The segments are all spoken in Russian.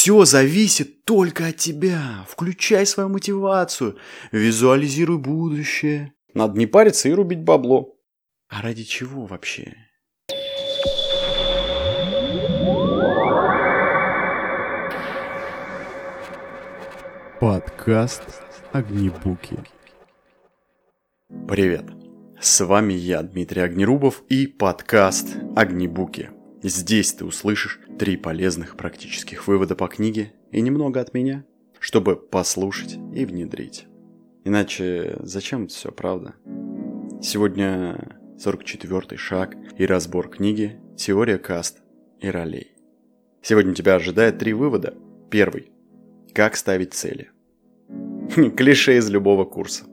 Все зависит только от тебя. Включай свою мотивацию. Визуализируй будущее. Надо не париться и рубить бабло. А ради чего вообще? Подкаст Огнебуки. Привет. С вами я, Дмитрий Огнерубов, и подкаст Огнебуки. Здесь ты услышишь три полезных практических вывода по книге и немного от меня, чтобы послушать и внедрить. Иначе зачем это все, правда? Сегодня 44-й шаг и разбор книги «Теория каст и ролей». Сегодня тебя ожидает три вывода. Первый. Как ставить цели. Клише из любого курса.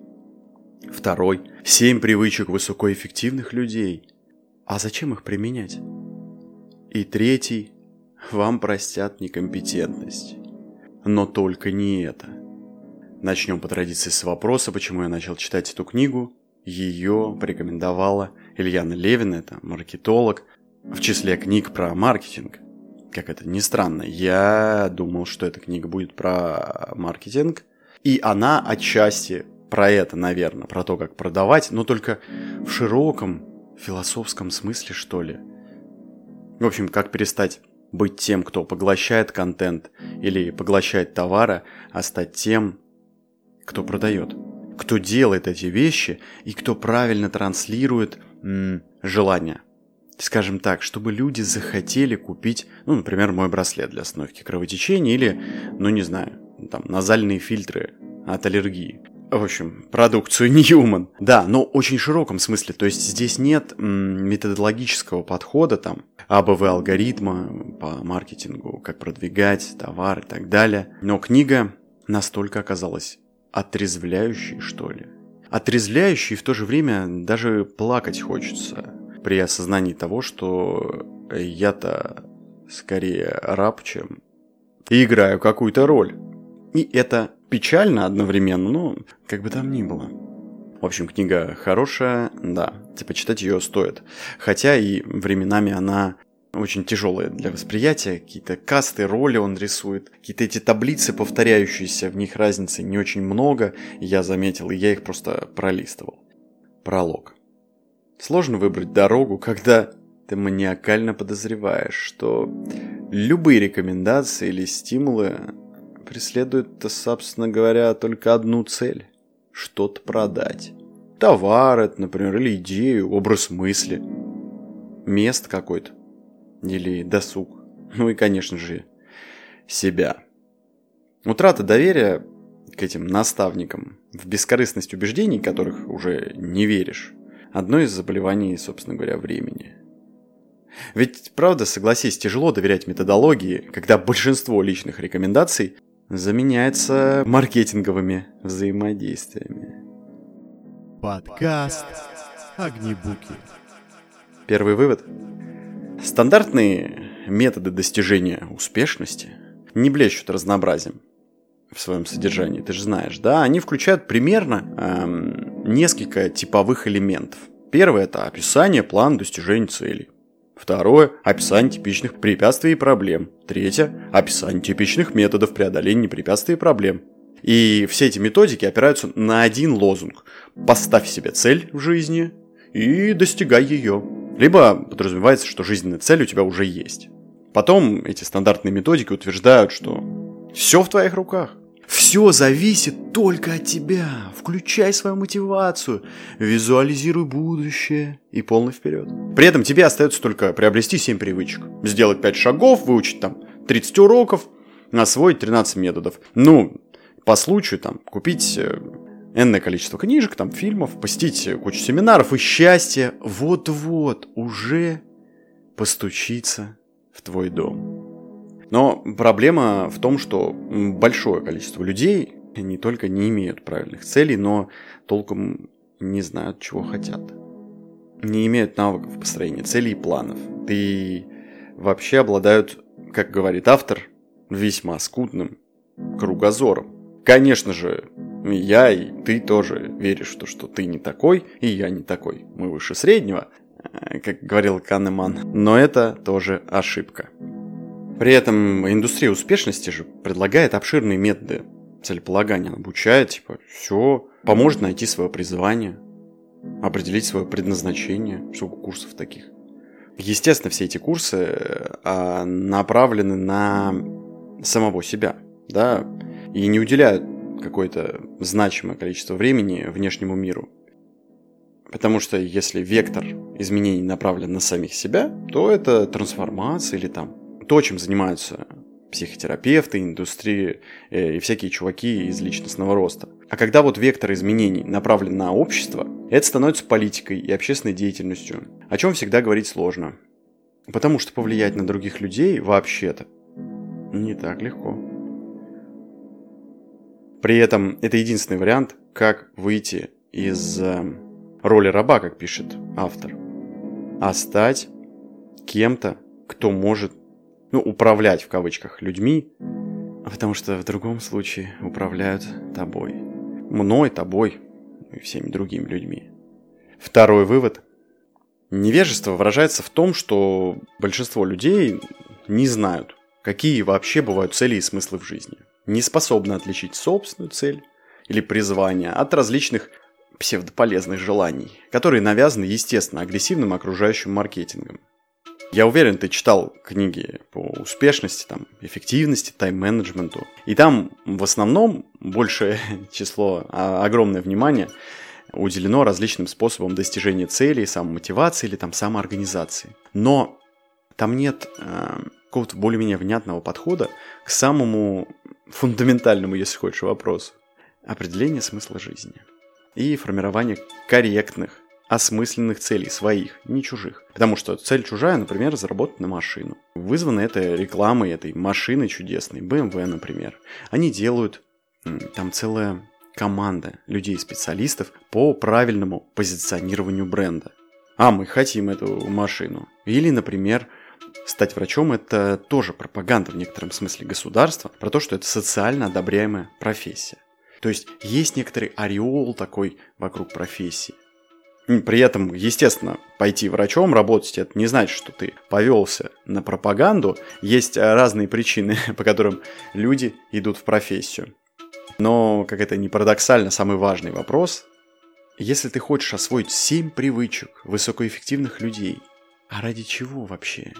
Второй. Семь привычек высокоэффективных людей. А зачем их применять? И третий. Вам простят некомпетентность. Но только не это. Начнем по традиции с вопроса, почему я начал читать эту книгу. Ее порекомендовала Ильяна Левина, это маркетолог, в числе книг про маркетинг. Как это ни странно, я думал, что эта книга будет про маркетинг, и она отчасти про это, наверное, про то, как продавать, но только в широком философском смысле, что ли. В общем, как перестать быть тем, кто поглощает контент или поглощает товары, а стать тем, кто продает, кто делает эти вещи и кто правильно транслирует м- желания. Скажем так, чтобы люди захотели купить, ну, например, мой браслет для остановки кровотечения или, ну, не знаю, там, назальные фильтры от аллергии. В общем, продукцию Ньюман. Да, но очень широком смысле. То есть здесь нет методологического подхода, там, АБВ алгоритма по маркетингу, как продвигать товар и так далее. Но книга настолько оказалась отрезвляющей, что ли. Отрезвляющей и в то же время даже плакать хочется при осознании того, что я-то скорее раб, чем играю какую-то роль. И это печально одновременно, но как бы там ни было. В общем, книга хорошая, да, типа читать ее стоит. Хотя и временами она очень тяжелая для восприятия. Какие-то касты, роли он рисует. Какие-то эти таблицы повторяющиеся, в них разницы не очень много, я заметил, и я их просто пролистывал. Пролог. Сложно выбрать дорогу, когда ты маниакально подозреваешь, что любые рекомендации или стимулы преследуют, собственно говоря, только одну цель – что-то продать. Товар, например, или идею, образ мысли, мест какой-то или досуг. Ну и, конечно же, себя. Утрата доверия к этим наставникам в бескорыстность убеждений, которых уже не веришь, одно из заболеваний, собственно говоря, времени. Ведь, правда, согласись, тяжело доверять методологии, когда большинство личных рекомендаций заменяется маркетинговыми взаимодействиями. Подкаст Огнебуки. Первый вывод. Стандартные методы достижения успешности не блещут разнообразием в своем содержании, ты же знаешь, да? Они включают примерно эм, несколько типовых элементов. Первое – это описание плана достижения целей. Второе – описание типичных препятствий и проблем. Третье – описание типичных методов преодоления препятствий и проблем. И все эти методики опираются на один лозунг. Поставь себе цель в жизни и достигай ее. Либо подразумевается, что жизненная цель у тебя уже есть. Потом эти стандартные методики утверждают, что все в твоих руках. Все зависит только от тебя. Включай свою мотивацию, визуализируй будущее и полный вперед. При этом тебе остается только приобрести 7 привычек. Сделать 5 шагов, выучить там 30 уроков, освоить 13 методов. Ну, по случаю там купить э, энное количество книжек, там фильмов, посетить кучу семинаров, и счастье вот-вот уже постучится в твой дом. Но проблема в том, что большое количество людей не только не имеют правильных целей, но толком не знают, чего хотят. Не имеют навыков построения целей и планов. И вообще обладают, как говорит автор, весьма скудным кругозором. Конечно же, я и ты тоже веришь в то, что ты не такой, и я не такой. Мы выше среднего, э, как говорил Канеман. Но это тоже ошибка. При этом индустрия успешности же предлагает обширные методы целеполагания. обучает, типа, все, поможет найти свое призвание, определить свое предназначение. Сколько курсов таких. Естественно, все эти курсы а, направлены на самого себя, да, и не уделяют какое-то значимое количество времени внешнему миру. Потому что если вектор изменений направлен на самих себя, то это трансформация или там то, чем занимаются психотерапевты, индустрии э, и всякие чуваки из личностного роста. А когда вот вектор изменений направлен на общество, это становится политикой и общественной деятельностью, о чем всегда говорить сложно. Потому что повлиять на других людей вообще-то не так легко. При этом это единственный вариант, как выйти из э, роли раба, как пишет автор, а стать кем-то, кто может, ну, управлять в кавычках людьми, потому что в другом случае управляют тобой. Мной, тобой и всеми другими людьми. Второй вывод. Невежество выражается в том, что большинство людей не знают, какие вообще бывают цели и смыслы в жизни не способны отличить собственную цель или призвание от различных псевдополезных желаний, которые навязаны, естественно, агрессивным окружающим маркетингом. Я уверен, ты читал книги по успешности, там, эффективности, тайм-менеджменту. И там в основном большее число, а огромное внимание уделено различным способам достижения целей, самомотивации или там самоорганизации. Но там нет э, какого-то более-менее внятного подхода к самому фундаментальному, если хочешь, вопросу. Определение смысла жизни. И формирование корректных, осмысленных целей своих, не чужих. Потому что цель чужая, например, заработать на машину. Вызвано это рекламой этой машины чудесной, BMW, например. Они делают там целая команда людей-специалистов по правильному позиционированию бренда. А мы хотим эту машину. Или, например, стать врачом – это тоже пропаганда в некотором смысле государства про то, что это социально одобряемая профессия. То есть есть некоторый ореол такой вокруг профессии. При этом, естественно, пойти врачом работать, это не значит, что ты повелся на пропаганду. Есть разные причины, по которым люди идут в профессию. Но, как это не парадоксально, самый важный вопрос. Если ты хочешь освоить 7 привычек высокоэффективных людей, а ради чего вообще?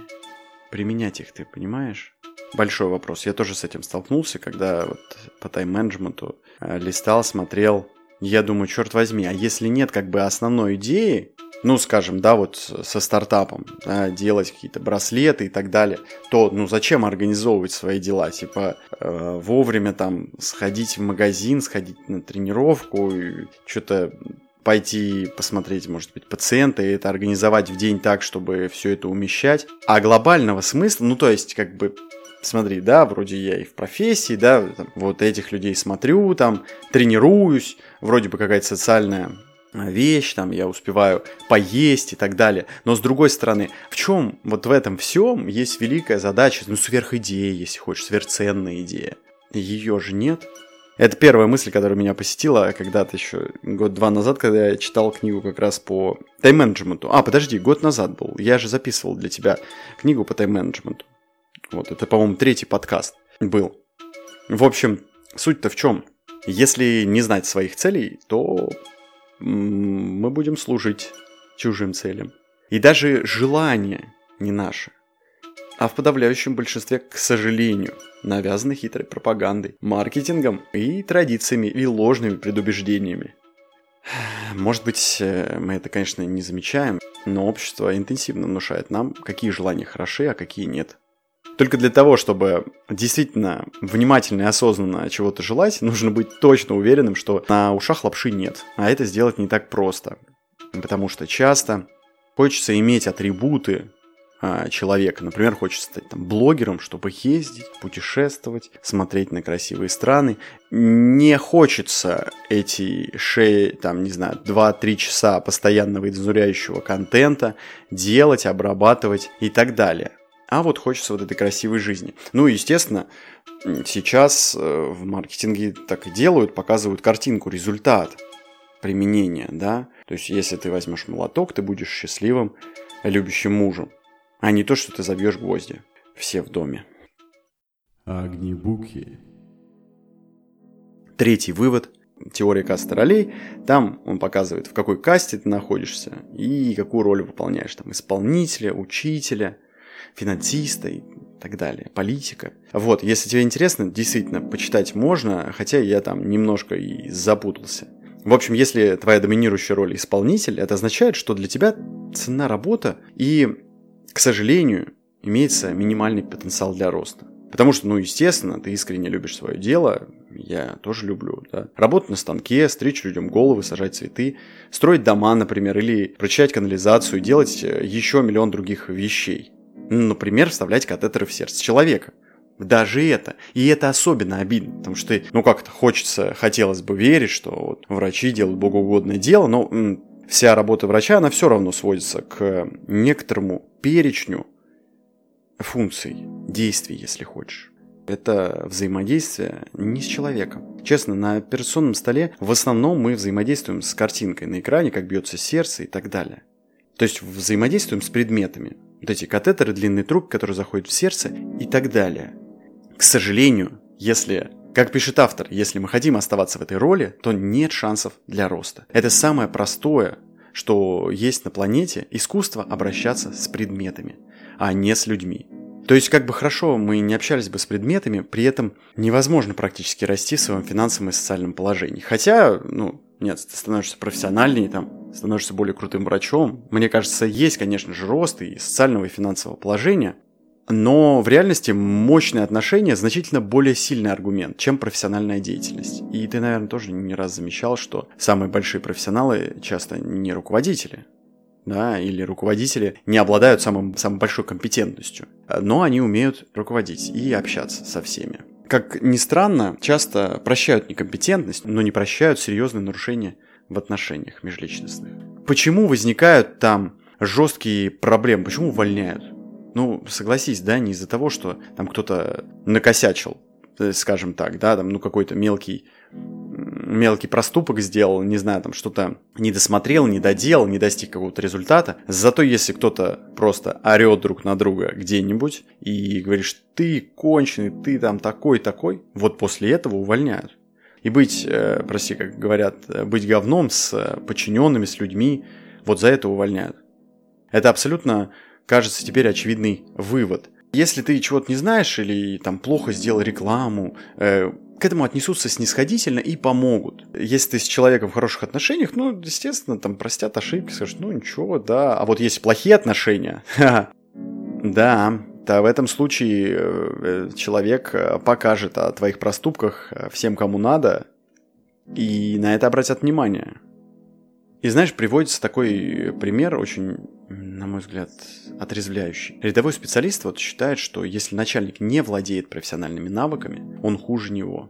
применять их, ты понимаешь? Большой вопрос. Я тоже с этим столкнулся, когда вот по тайм-менеджменту э, листал, смотрел. Я думаю, черт возьми, а если нет как бы основной идеи, ну, скажем, да, вот со стартапом, да, делать какие-то браслеты и так далее, то, ну, зачем организовывать свои дела? Типа, э, вовремя там сходить в магазин, сходить на тренировку, что-то пойти посмотреть, может быть, пациента и это организовать в день так, чтобы все это умещать. А глобального смысла, ну то есть как бы смотри, да, вроде я и в профессии, да, там, вот этих людей смотрю, там, тренируюсь, вроде бы какая-то социальная вещь, там, я успеваю поесть и так далее. Но с другой стороны, в чем вот в этом всем есть великая задача, ну, сверхидея, если хочешь, сверхценная идея. Ее же нет. Это первая мысль, которая меня посетила когда-то еще год-два назад, когда я читал книгу как раз по тайм-менеджменту. А, подожди, год назад был. Я же записывал для тебя книгу по тайм-менеджменту. Вот, это, по-моему, третий подкаст был. В общем, суть-то в чем? Если не знать своих целей, то мы будем служить чужим целям. И даже желание не наше а в подавляющем большинстве, к сожалению, навязаны хитрой пропагандой, маркетингом и традициями или ложными предубеждениями. Может быть, э, мы это, конечно, не замечаем, но общество интенсивно внушает нам, какие желания хороши, а какие нет. Только для того, чтобы действительно внимательно и осознанно чего-то желать, нужно быть точно уверенным, что на ушах лапши нет. А это сделать не так просто. Потому что часто хочется иметь атрибуты, а, человека. Например, хочет стать там, блогером, чтобы ездить, путешествовать, смотреть на красивые страны. Не хочется эти шеи, там, не знаю, 2-3 часа постоянного изнуряющего контента делать, обрабатывать и так далее. А вот хочется вот этой красивой жизни. Ну, естественно, сейчас э, в маркетинге так и делают, показывают картинку, результат применения, да. То есть, если ты возьмешь молоток, ты будешь счастливым, любящим мужем а не то, что ты забьешь гвозди. Все в доме. Огнебуки. Третий вывод – теория касты ролей. Там он показывает, в какой касте ты находишься и какую роль выполняешь. Там исполнителя, учителя, финансиста и так далее, политика. Вот, если тебе интересно, действительно, почитать можно, хотя я там немножко и запутался. В общем, если твоя доминирующая роль исполнитель, это означает, что для тебя цена работа и, к сожалению, имеется минимальный потенциал для роста. Потому что, ну, естественно, ты искренне любишь свое дело, я тоже люблю, да. Работать на станке, стричь людям головы, сажать цветы, строить дома, например, или прочищать канализацию, делать э, еще миллион других вещей. Например, вставлять катетеры в сердце человека. Даже это. И это особенно обидно, потому что, ну, как-то хочется, хотелось бы верить, что вот врачи делают богоугодное дело, но м, вся работа врача, она все равно сводится к некоторому перечню функций, действий, если хочешь. Это взаимодействие не с человеком. Честно, на операционном столе в основном мы взаимодействуем с картинкой на экране, как бьется сердце и так далее. То есть взаимодействуем с предметами. Вот эти катетеры, длинный труб, который заходит в сердце и так далее. К сожалению, если, как пишет автор, если мы хотим оставаться в этой роли, то нет шансов для роста. Это самое простое, что есть на планете, искусство обращаться с предметами, а не с людьми. То есть, как бы хорошо мы не общались бы с предметами, при этом невозможно практически расти в своем финансовом и социальном положении. Хотя, ну, нет, ты становишься профессиональнее, там, становишься более крутым врачом. Мне кажется, есть, конечно же, рост и социального и финансового положения, но в реальности мощные отношения значительно более сильный аргумент, чем профессиональная деятельность. И ты, наверное, тоже не раз замечал, что самые большие профессионалы часто не руководители, да, или руководители не обладают самым, самой большой компетентностью, но они умеют руководить и общаться со всеми. Как ни странно, часто прощают некомпетентность, но не прощают серьезные нарушения в отношениях межличностных. Почему возникают там жесткие проблемы? Почему увольняют? Ну, согласись, да, не из-за того, что там кто-то накосячил, э, скажем так, да, там, ну, какой-то мелкий мелкий проступок сделал, не знаю, там что-то не досмотрел, не доделал, не достиг какого-то результата. Зато если кто-то просто орет друг на друга где-нибудь и говоришь, ты конченый, ты там такой-такой, вот после этого увольняют. И быть, э, прости, как говорят, э, быть говном с э, подчиненными, с людьми, вот за это увольняют. Это абсолютно, кажется, теперь очевидный вывод. Если ты чего-то не знаешь или там плохо сделал рекламу, э, к этому отнесутся снисходительно и помогут. Если ты с человеком в хороших отношениях, ну, естественно, там простят ошибки, скажут, ну, ничего, да. А вот есть плохие отношения, да, то в этом случае э, человек э, покажет о твоих проступках э, всем, кому надо, и на это обратят внимание. И знаешь, приводится такой пример, очень, на мой взгляд, отрезвляющий. Рядовой специалист вот считает, что если начальник не владеет профессиональными навыками, он хуже него.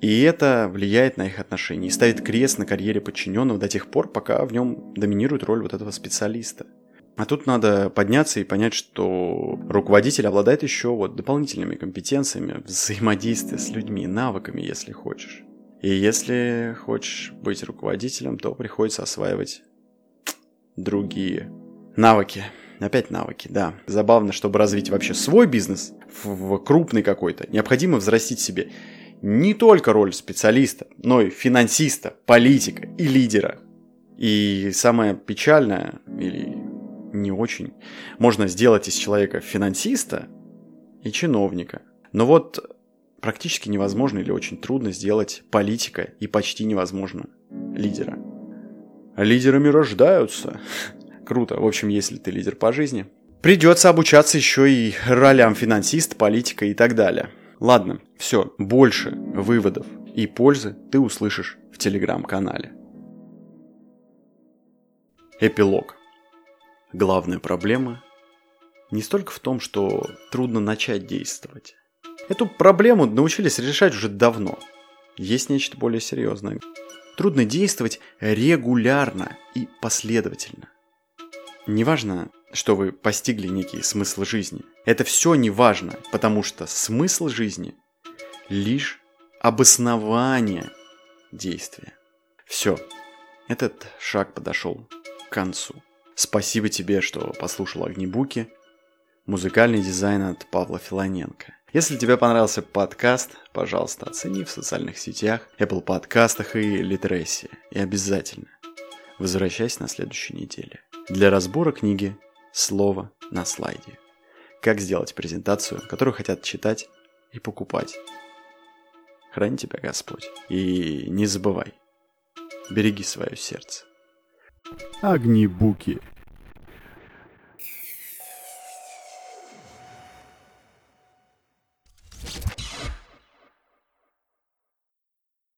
И это влияет на их отношения и ставит крест на карьере подчиненного до тех пор, пока в нем доминирует роль вот этого специалиста. А тут надо подняться и понять, что руководитель обладает еще вот дополнительными компетенциями взаимодействия с людьми, навыками, если хочешь. И если хочешь быть руководителем, то приходится осваивать другие навыки. Опять навыки, да. Забавно, чтобы развить вообще свой бизнес в, крупный какой-то, необходимо взрастить себе не только роль специалиста, но и финансиста, политика и лидера. И самое печальное, или не очень, можно сделать из человека финансиста и чиновника. Но вот практически невозможно или очень трудно сделать политика и почти невозможно лидера. Лидерами рождаются. Круто. В общем, если ты лидер по жизни, придется обучаться еще и ролям финансист, политика и так далее. Ладно, все, больше выводов и пользы ты услышишь в телеграм-канале. Эпилог. Главная проблема не столько в том, что трудно начать действовать, Эту проблему научились решать уже давно. Есть нечто более серьезное. Трудно действовать регулярно и последовательно. Неважно, что вы постигли некий смысл жизни. Это все не важно, потому что смысл жизни лишь обоснование действия. Все, этот шаг подошел к концу. Спасибо тебе, что послушал Огнебуки. Музыкальный дизайн от Павла Филоненко. Если тебе понравился подкаст, пожалуйста, оцени в социальных сетях, Apple подкастах и Литресе. И обязательно возвращайся на следующей неделе для разбора книги «Слово на слайде». Как сделать презентацию, которую хотят читать и покупать. Храни тебя Господь. И не забывай, береги свое сердце. Огнибуки.